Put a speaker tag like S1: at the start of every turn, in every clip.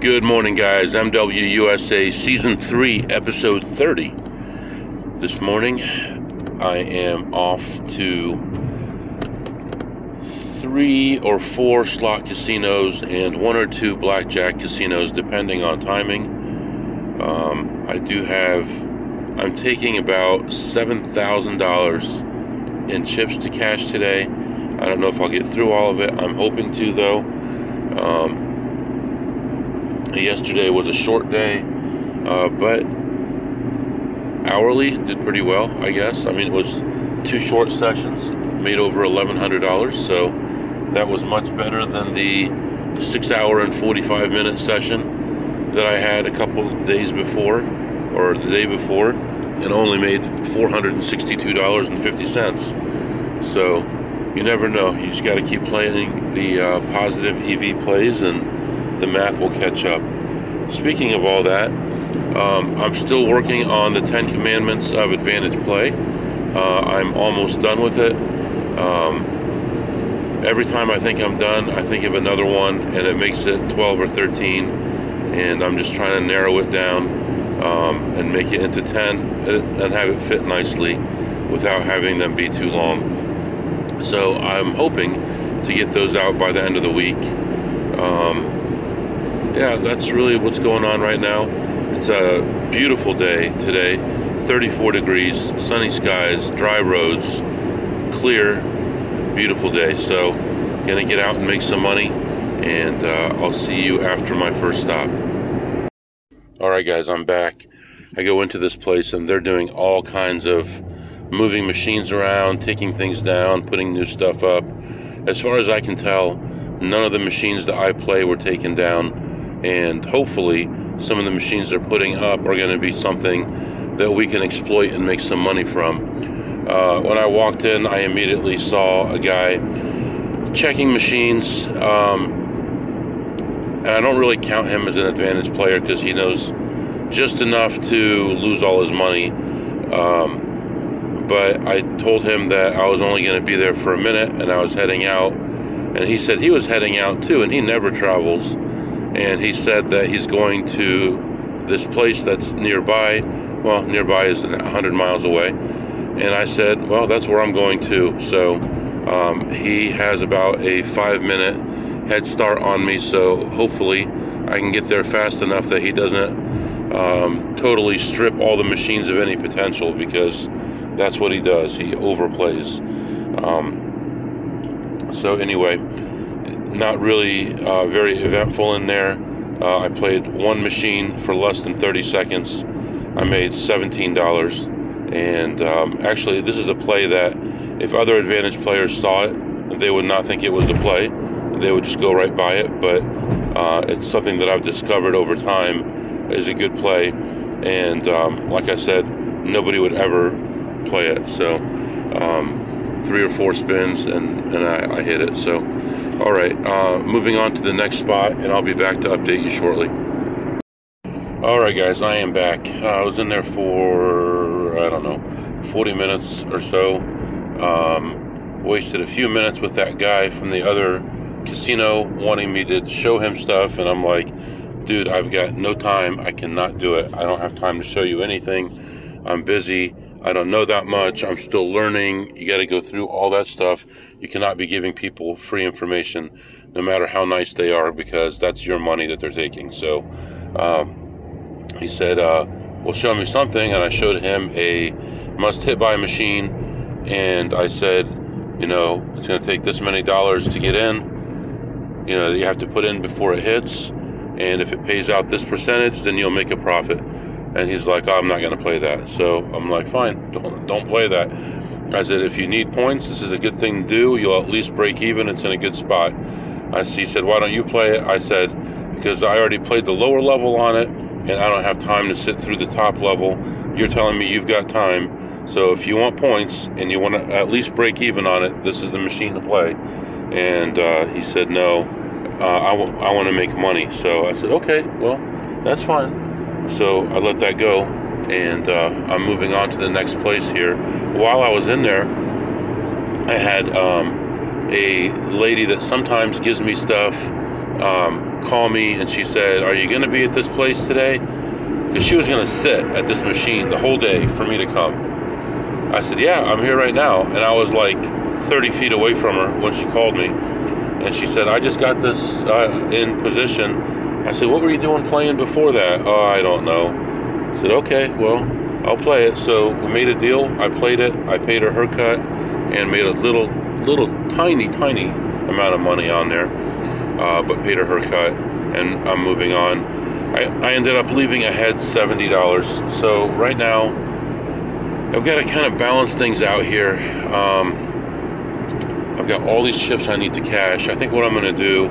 S1: Good morning, guys. MWUSA Season 3, Episode 30. This morning, I am off to three or four slot casinos and one or two blackjack casinos, depending on timing. Um, I do have, I'm taking about $7,000 in chips to cash today. I don't know if I'll get through all of it. I'm hoping to, though. Um, yesterday was a short day, uh, but hourly did pretty well, I guess. I mean, it was two short sessions, made over $1,100, so that was much better than the six hour and 45 minute session that I had a couple days before, or the day before, and only made $462.50. So you never know. You just got to keep playing the uh, positive EV plays and the math will catch up. Speaking of all that, um, I'm still working on the Ten Commandments of Advantage Play. Uh, I'm almost done with it. Um, every time I think I'm done, I think of another one, and it makes it 12 or 13. And I'm just trying to narrow it down um, and make it into 10 and have it fit nicely without having them be too long. So I'm hoping to get those out by the end of the week. Um, yeah, that's really what's going on right now. It's a beautiful day today 34 degrees, sunny skies, dry roads, clear, beautiful day. So, gonna get out and make some money, and uh, I'll see you after my first stop. All right, guys, I'm back. I go into this place, and they're doing all kinds of moving machines around, taking things down, putting new stuff up. As far as I can tell, none of the machines that I play were taken down and hopefully some of the machines they're putting up are going to be something that we can exploit and make some money from. Uh, when I walked in, I immediately saw a guy checking machines, um, and I don't really count him as an advantage player because he knows just enough to lose all his money. Um, but I told him that I was only going to be there for a minute and I was heading out. And he said he was heading out too, and he never travels and he said that he's going to this place that's nearby. Well, nearby is 100 miles away. And I said, well, that's where I'm going to. So um, he has about a five minute head start on me. So hopefully I can get there fast enough that he doesn't um, totally strip all the machines of any potential because that's what he does. He overplays. Um, so anyway, not really uh, very eventful in there. Uh, I played one machine for less than 30 seconds. I made $17. And um, actually, this is a play that if other advantage players saw it, they would not think it was a play. They would just go right by it. But uh, it's something that I've discovered over time is a good play. And um, like I said, nobody would ever play it. So um, three or four spins, and, and I, I hit it. So all right, uh, moving on to the next spot, and I'll be back to update you shortly. All right, guys, I am back. Uh, I was in there for, I don't know, 40 minutes or so. Um, wasted a few minutes with that guy from the other casino wanting me to show him stuff, and I'm like, dude, I've got no time. I cannot do it. I don't have time to show you anything. I'm busy. I don't know that much. I'm still learning. You got to go through all that stuff you cannot be giving people free information, no matter how nice they are, because that's your money that they're taking. So um, he said, uh, Well, show me something. And I showed him a must hit by machine. And I said, You know, it's going to take this many dollars to get in. You know, you have to put in before it hits. And if it pays out this percentage, then you'll make a profit. And he's like, oh, I'm not going to play that. So I'm like, fine, don't, don't play that. I said, if you need points, this is a good thing to do. You'll at least break even. It's in a good spot. I, he said, why don't you play it? I said, because I already played the lower level on it, and I don't have time to sit through the top level. You're telling me you've got time. So if you want points and you want to at least break even on it, this is the machine to play. And uh, he said, no, uh, I, w- I want to make money. So I said, okay, well, that's fine. So I let that go and uh, I'm moving on to the next place here. While I was in there, I had um, a lady that sometimes gives me stuff. Um, call me and she said, Are you going to be at this place today? Because she was going to sit at this machine the whole day for me to come. I said, Yeah, I'm here right now. And I was like 30 feet away from her when she called me. And she said, I just got this uh, in position. I said, What were you doing playing before that? Oh, I don't know. I said, Okay, well, I'll play it. So we made a deal. I played it. I paid her her cut and made a little, little, tiny, tiny amount of money on there. Uh, but paid her her cut, and I'm moving on. I, I ended up leaving ahead $70. So right now, I've got to kind of balance things out here. Um, I've got all these chips I need to cash. I think what I'm going to do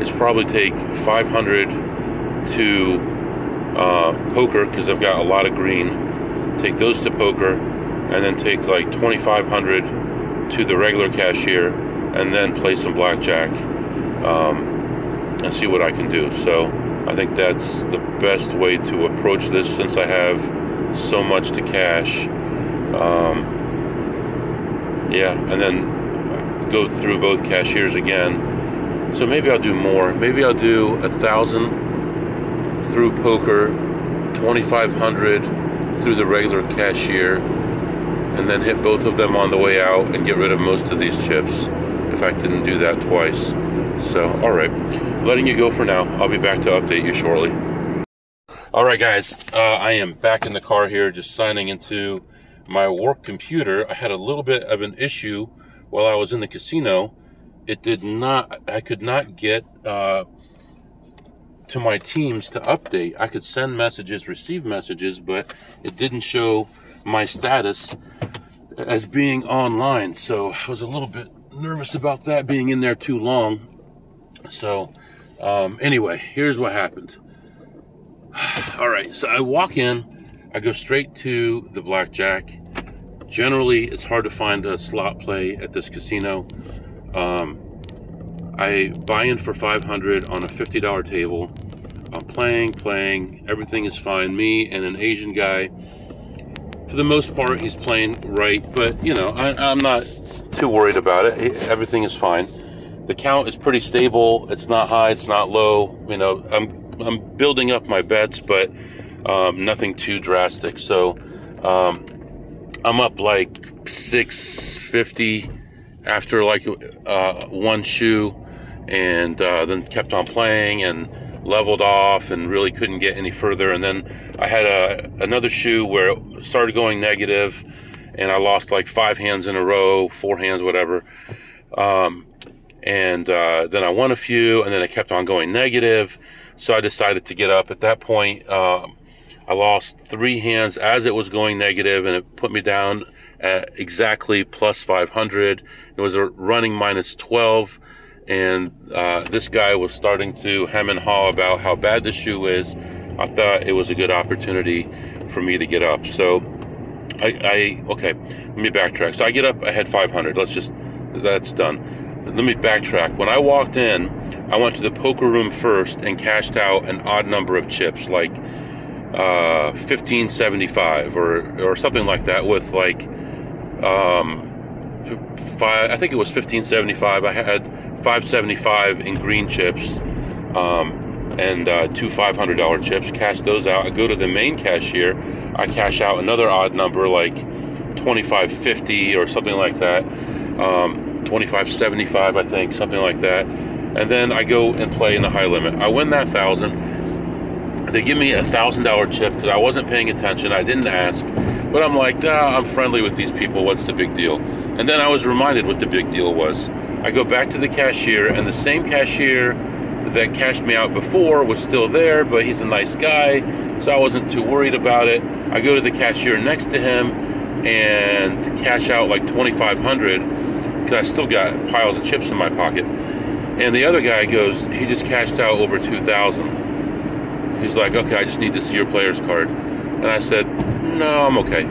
S1: is probably take 500 to uh, poker because I've got a lot of green. Take those to poker, and then take like 2,500 to the regular cashier, and then play some blackjack um, and see what I can do. So I think that's the best way to approach this since I have so much to cash. Um, yeah, and then go through both cashiers again. So maybe I'll do more. Maybe I'll do a thousand through poker, 2,500 through the regular cashier, and then hit both of them on the way out and get rid of most of these chips if I didn't do that twice. So, all right, letting you go for now. I'll be back to update you shortly. All right, guys, uh, I am back in the car here, just signing into my work computer. I had a little bit of an issue while I was in the casino. It did not, I could not get uh, to my teams to update. I could send messages, receive messages, but it didn't show my status as being online. So I was a little bit nervous about that being in there too long. So, um, anyway, here's what happened. All right, so I walk in, I go straight to the blackjack. Generally, it's hard to find a slot play at this casino. Um, I buy in for 500 on a $50 table. I'm playing, playing, everything is fine. Me and an Asian guy, for the most part, he's playing right, but you know, I, I'm not too worried about it. Everything is fine. The count is pretty stable. It's not high. It's not low. You know, I'm I'm building up my bets, but um, nothing too drastic. So um, I'm up like 650 after like uh, one shoe, and uh, then kept on playing and leveled off and really couldn't get any further. And then I had a another shoe where it started going negative and I lost like five hands in a row, four hands, whatever. Um, and uh, then I won a few, and then it kept on going negative. So I decided to get up. At that point, uh, I lost three hands as it was going negative, and it put me down at exactly plus 500. It was a running minus 12, and uh, this guy was starting to hem and haw about how bad the shoe is. I thought it was a good opportunity for me to get up. So I, I okay. Let me backtrack. So I get up. I had 500. Let's just that's done. Let me backtrack. When I walked in, I went to the poker room first and cashed out an odd number of chips, like uh, 1575 or or something like that, with like um, five. I think it was 1575. I had 575 in green chips. Um, and uh, two $500 chips, cash those out. I go to the main cashier, I cash out another odd number like 2550 or something like that, um, 2575 I think, something like that. And then I go and play in the high limit. I win that thousand. They give me a thousand dollar chip because I wasn't paying attention. I didn't ask, but I'm like, ah, I'm friendly with these people. What's the big deal? And then I was reminded what the big deal was. I go back to the cashier, and the same cashier that cashed me out before was still there, but he's a nice guy, so I wasn't too worried about it. I go to the cashier next to him and cash out like 2500 because I still got piles of chips in my pocket. And the other guy goes, he just cashed out over 2000 He's like, okay, I just need to see your player's card. And I said, no, I'm okay.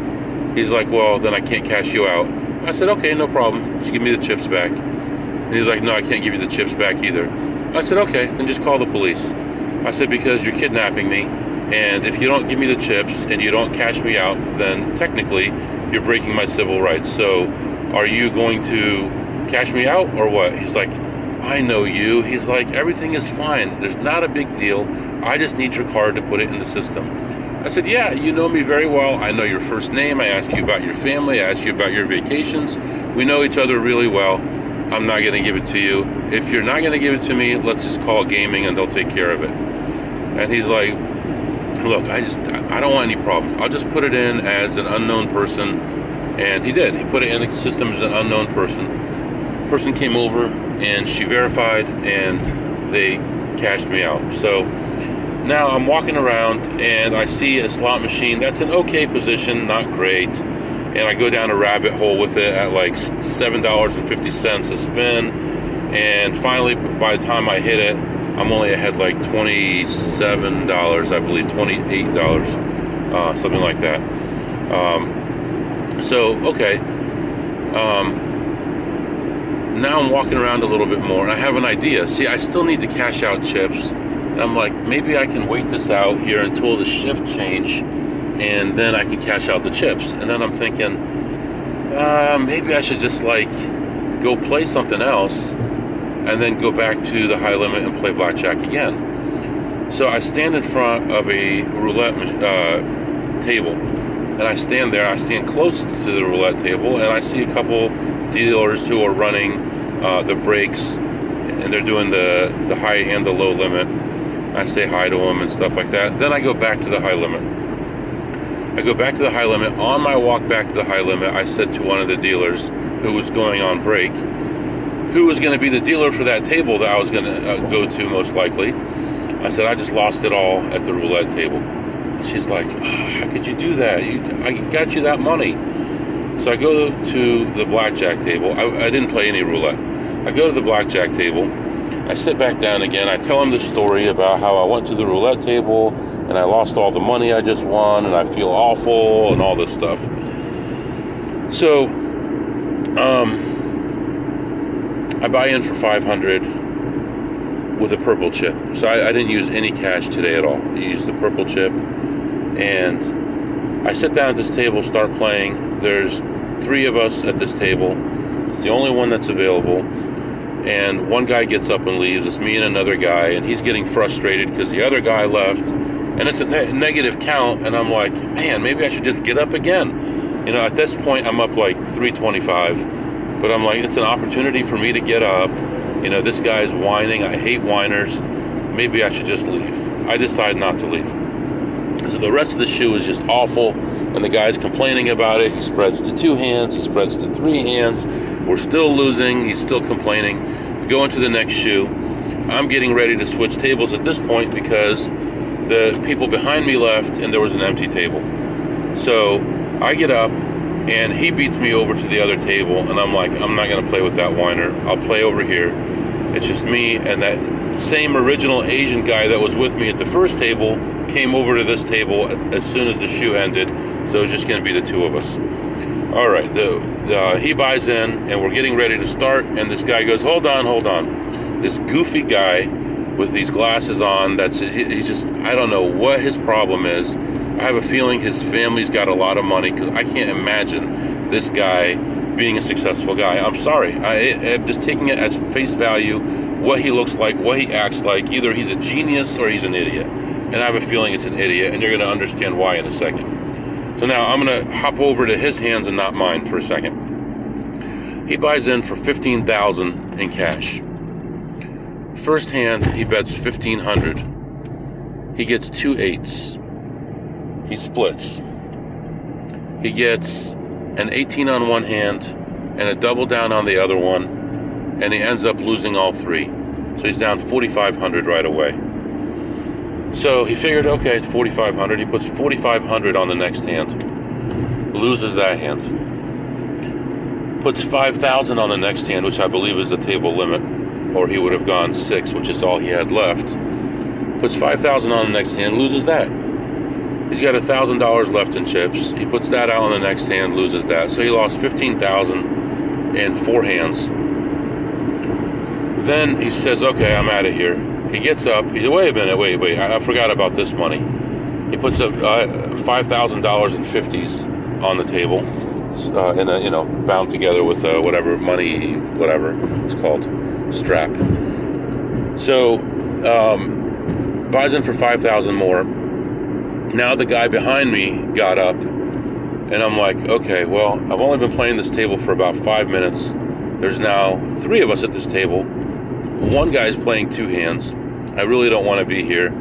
S1: He's like, well, then I can't cash you out. I said, okay, no problem. Just give me the chips back. And he's like, no, I can't give you the chips back either. I said, okay, then just call the police. I said, because you're kidnapping me, and if you don't give me the chips and you don't cash me out, then technically you're breaking my civil rights. So are you going to cash me out or what? He's like, I know you. He's like, everything is fine. There's not a big deal. I just need your card to put it in the system. I said, Yeah, you know me very well. I know your first name. I ask you about your family. I ask you about your vacations. We know each other really well. I'm not going to give it to you. If you're not going to give it to me, let's just call gaming and they'll take care of it. And he's like, Look, I just, I don't want any problem. I'll just put it in as an unknown person. And he did. He put it in the system as an unknown person. Person came over and she verified and they cashed me out. So, now I'm walking around and I see a slot machine that's an okay position, not great. And I go down a rabbit hole with it at like $7.50 a spin. And finally, by the time I hit it, I'm only ahead like $27, I believe, $28, uh, something like that. Um, so, okay. Um, now I'm walking around a little bit more and I have an idea. See, I still need to cash out chips and I'm like, maybe I can wait this out here until the shift change, and then I can cash out the chips. And then I'm thinking, uh, maybe I should just like go play something else, and then go back to the high limit and play blackjack again. So I stand in front of a roulette uh, table, and I stand there. I stand close to the roulette table, and I see a couple dealers who are running uh, the breaks, and they're doing the the high and the low limit I say hi to them and stuff like that. Then I go back to the high limit. I go back to the high limit. On my walk back to the high limit, I said to one of the dealers who was going on break, who was going to be the dealer for that table that I was going to uh, go to most likely. I said, I just lost it all at the roulette table. She's like, oh, How could you do that? You, I got you that money. So I go to the blackjack table. I, I didn't play any roulette. I go to the blackjack table I sit back down again. I tell him the story about how I went to the roulette table and I lost all the money I just won and I feel awful and all this stuff. So, um, I buy in for 500 with a purple chip. So I, I didn't use any cash today at all. I used the purple chip and I sit down at this table, start playing. There's three of us at this table. It's the only one that's available and one guy gets up and leaves. It's me and another guy, and he's getting frustrated because the other guy left, and it's a ne- negative count. And I'm like, man, maybe I should just get up again. You know, at this point, I'm up like 325, but I'm like, it's an opportunity for me to get up. You know, this guy's whining. I hate whiners. Maybe I should just leave. I decide not to leave. So the rest of the shoe is just awful, and the guy's complaining about it. He spreads to two hands, he spreads to three hands we're still losing. He's still complaining. We go into the next shoe. I'm getting ready to switch tables at this point because the people behind me left and there was an empty table. So I get up and he beats me over to the other table and I'm like, I'm not to play with that whiner. I'll play over here. It's just me and that same original Asian guy that was with me at the first table came over to this table as soon as the shoe ended. So it's just to be the two of us. All right, the, the, uh, he buys in, and we're getting ready to start, and this guy goes, "Hold on, hold on." This goofy guy with these glasses on. That's he's just I don't know what his problem is. I have a feeling his family's got a lot of money because I can't imagine this guy being a successful guy. I'm sorry. I, I'm just taking it as face value. What he looks like, what he acts like. Either he's a genius or he's an idiot. And I have a feeling it's an idiot, and you're going to understand why in a second. So now I'm going to hop over to his hands and not mine for a second. He buys in for 15,000 in cash. First hand, he bets 1500. He gets two eights. He splits. He gets an 18 on one hand and a double down on the other one, and he ends up losing all three. So he's down 4,500 right away. So he figured, okay, it's 4,500. He puts 4,500 on the next hand, loses that hand, puts 5,000 on the next hand, which I believe is the table limit, or he would have gone six, which is all he had left. Puts 5,000 on the next hand, loses that. He's got a $1,000 left in chips. He puts that out on the next hand, loses that. So he lost 15,000 in four hands. Then he says, okay, I'm out of here he gets up. He said, wait a minute, wait, wait. I, I forgot about this money. He puts up uh, five thousand dollars in fifties on the table, uh, in a you know bound together with uh, whatever money, whatever it's called, strap. So um, buys in for five thousand more. Now the guy behind me got up, and I'm like, okay, well, I've only been playing this table for about five minutes. There's now three of us at this table. One guy's playing two hands. I really don't want to be here.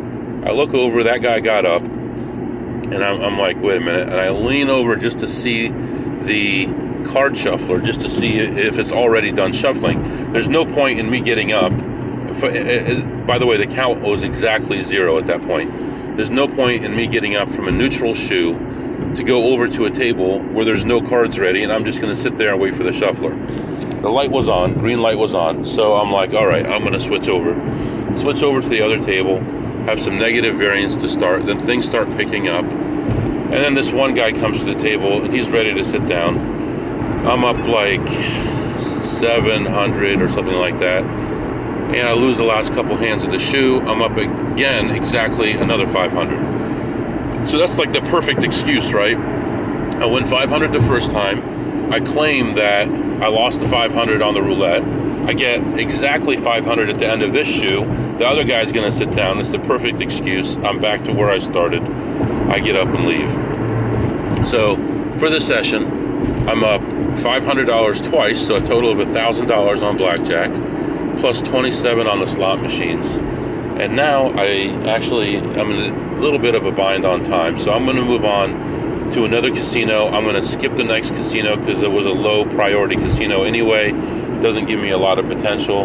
S1: I look over, that guy got up, and I'm, I'm like, wait a minute. And I lean over just to see the card shuffler, just to see if it's already done shuffling. There's no point in me getting up. Uh, uh, by the way, the count was exactly zero at that point. There's no point in me getting up from a neutral shoe to go over to a table where there's no cards ready and I'm just going to sit there and wait for the shuffler. The light was on, green light was on, so I'm like, all right, I'm going to switch over. Switch over to the other table, have some negative variance to start, then things start picking up. And then this one guy comes to the table and he's ready to sit down. I'm up like 700 or something like that. And I lose the last couple hands of the shoe. I'm up again exactly another 500. So that's like the perfect excuse, right? I win 500 the first time. I claim that I lost the 500 on the roulette. I get exactly 500 at the end of this shoe. The other guy's going to sit down. It's the perfect excuse. I'm back to where I started. I get up and leave. So for this session, I'm up $500 twice, so a total of $1,000 on blackjack, plus 27 on the slot machines. And now I actually, I'm in a little bit of a bind on time, so I'm going to move on to another casino. I'm going to skip the next casino because it was a low priority casino anyway. Doesn't give me a lot of potential.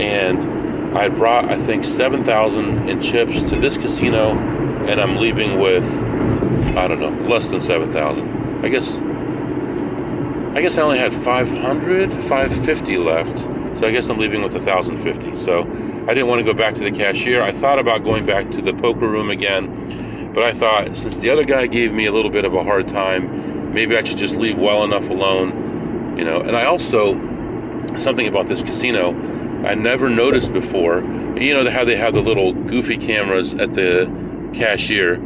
S1: And I brought, I think, 7,000 in chips to this casino, and I'm leaving with, I don't know, less than 7,000. I guess I guess I only had 500, 550 left. So I guess I'm leaving with 1,050. So I didn't want to go back to the cashier. I thought about going back to the poker room again, but I thought since the other guy gave me a little bit of a hard time, maybe I should just leave well enough alone, you know. And I also something about this casino I never noticed before. You know how they have the little goofy cameras at the cashier,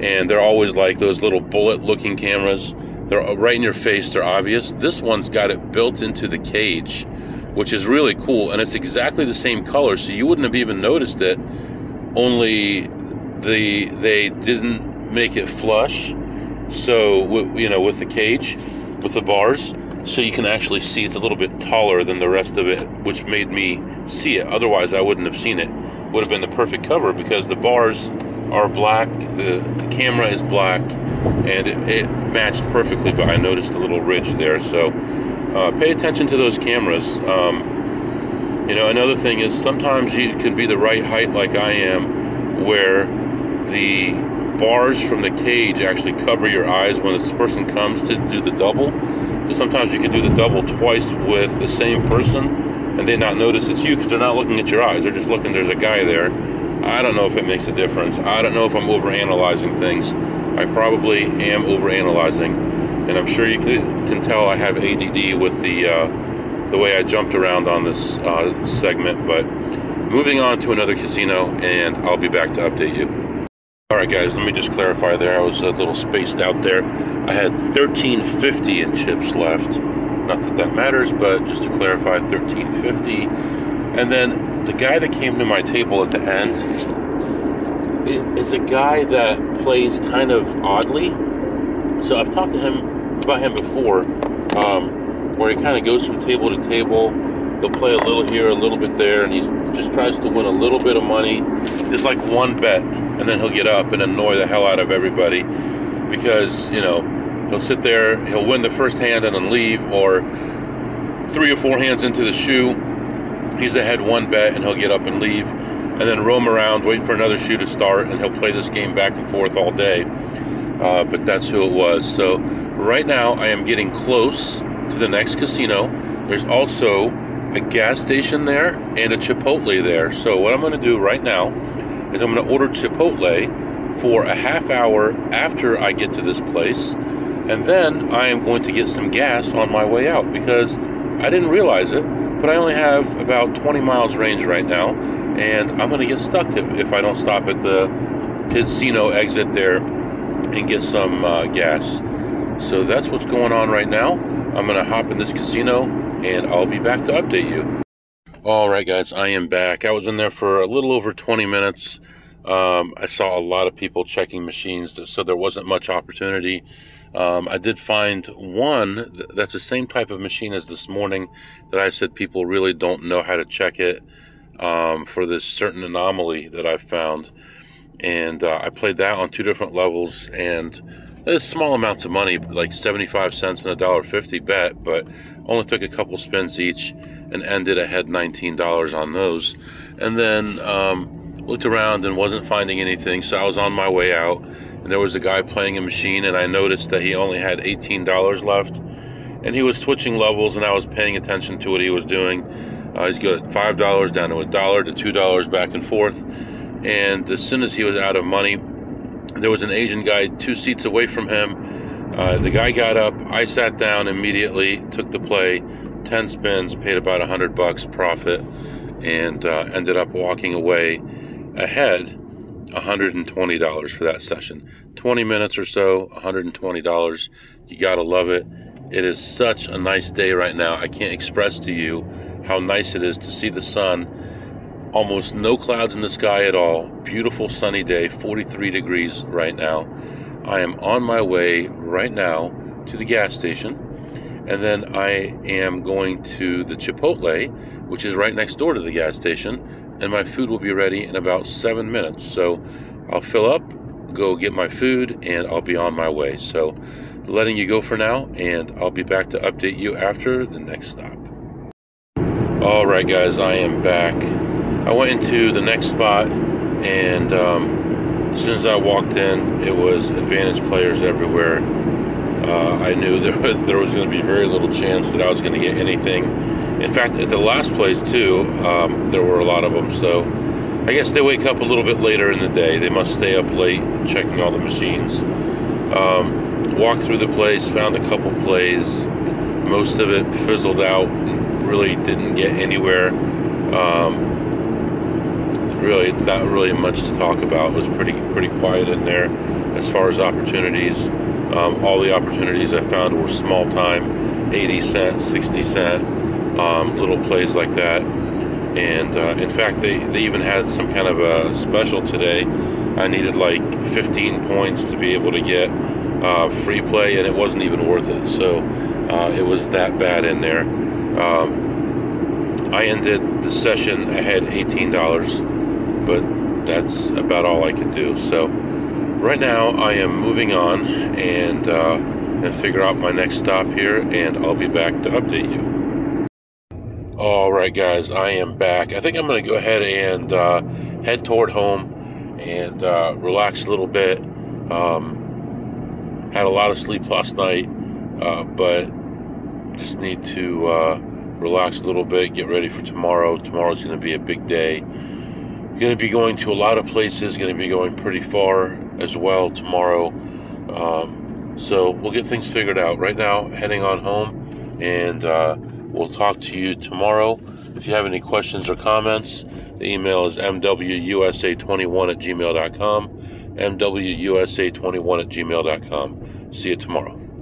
S1: and they're always like those little bullet-looking cameras they're right in your face, they're obvious. This one's got it built into the cage, which is really cool. And it's exactly the same color, so you wouldn't have even noticed it. Only the they didn't make it flush. So, you know, with the cage, with the bars, so you can actually see it's a little bit taller than the rest of it, which made me see it. Otherwise, I wouldn't have seen it. Would have been the perfect cover because the bars are black, the, the camera is black, and it, it, matched perfectly, but I noticed a little ridge there. So uh, pay attention to those cameras. Um, you know, another thing is sometimes you can be the right height, like I am, where the bars from the cage actually cover your eyes when this person comes to do the double. So sometimes you can do the double twice with the same person and they not notice it's you because they're not looking at your eyes. They're just looking, there's a guy there. I don't know if it makes a difference. I don't know if I'm overanalyzing things. I probably am overanalyzing, and I'm sure you can, tell I have ADD with the uh, the way I jumped around on this uh, segment. But moving on to another casino, and I'll be back to update you. All right, guys, let me just clarify there. I was a little spaced out there. I had 1350 in chips left. Not that that matters, but just to clarify, 1350. And then the guy that came to my table at the end is a guy that plays kind of oddly. So I've talked to him about him before, um, where he kind of goes from table to table. He'll play a little here, a little bit there, and he just tries to win a little bit of money, just like one bet, and then he'll get up and annoy the hell out of everybody because you know he'll sit there, he'll win the first hand and then leave, or three or four hands into the shoe, he's ahead one bet and he'll get up and leave and then roam around, wait for another shoe to start, and he'll play this game back and forth all day. Uh, but that's who it was. So right now, I am getting close to the next casino. There's also a gas station there and a Chipotle there. So what I'm going to do right now is I'm going to order Chipotle for a half hour after I get to this place, and then I am going to get some gas on my way out because I didn't realize it, but I only have about 20 miles range right now and I'm going to get stuck if, if I don't stop at the casino exit there and get some uh, gas. So that's what's going on right now. I'm going to hop in this casino and I'll be back to update you. All right, guys, I am back. I was in there for a little over 20 minutes. Um, I saw a lot of people checking machines, so there wasn't much opportunity. Um, I did find one that's the same type of machine as this morning that I said people really don't know how to check it um, for this certain anomaly that I found. And uh, I played that on two different levels, and it's small amounts of money, like 75 cents and a dollar fifty bet, but only took a couple spins each and ended ahead $19 on those. And then um, looked around and wasn't finding anything, so I was on my way out. And there was a guy playing a machine, and I noticed that he only had $18 left. And he was switching levels, and I was paying attention to what he was doing. Uh, he's got five dollars down to a dollar to two dollars back and forth. And as soon as he was out of money, there was an Asian guy two seats away from him. Uh, the guy got up. I sat down immediately, took the play, 10 spins, paid about a 100 bucks profit, and uh, ended up walking away ahead $120 for that session. 20 minutes or so, $120. You gotta love it. It is such a nice day right now. I can't express to you how nice it is to see the sun. Almost no clouds in the sky at all. Beautiful sunny day, 43 degrees right now. I am on my way right now to the gas station and then I am going to the Chipotle, which is right next door to the gas station, and my food will be ready in about seven minutes. So I'll fill up, go get my food, and I'll be on my way. So letting you go for now, and I'll be back to update you after the next stop. All right, guys, I am back. I went into the next spot, and um, as soon as I walked in, it was advantage players everywhere uh, I knew there, there was going to be very little chance that I was going to get anything. In fact, at the last place, too, um, there were a lot of them. So I guess they wake up a little bit later in the day. They must stay up late checking all the machines. Um, walked through the place, found a couple plays. Most of it fizzled out, really didn't get anywhere. Um, really, not really much to talk about. It was pretty pretty quiet in there as far as opportunities. Um, all the opportunities I found were small time, 80 cent, 60 cent, um, little plays like that. And uh, in fact, they, they even had some kind of a special today. I needed like 15 points to be able to get uh, free play, and it wasn't even worth it. So uh, it was that bad in there. Um, I ended the session I had $18, but that's about all I could do. So right now I am moving on and uh, and figure out my next stop here, and I'll be back to update you. All right, guys, I am back. I think I'm going to go ahead and uh, head toward home and uh, relax a little bit. Um, had a lot of sleep last night, uh, but just need to uh, relax a little bit, get ready for tomorrow. Tomorrow's going to be a big day. Going to be going to a lot of places. Going to be going pretty far as well tomorrow. Um, so we'll get things figured out. Right now, heading on home, and uh, we'll talk to you tomorrow. If you have any questions or comments, the email is mwusa21 at gmail.com. mwusa21 at gmail.com. See you tomorrow.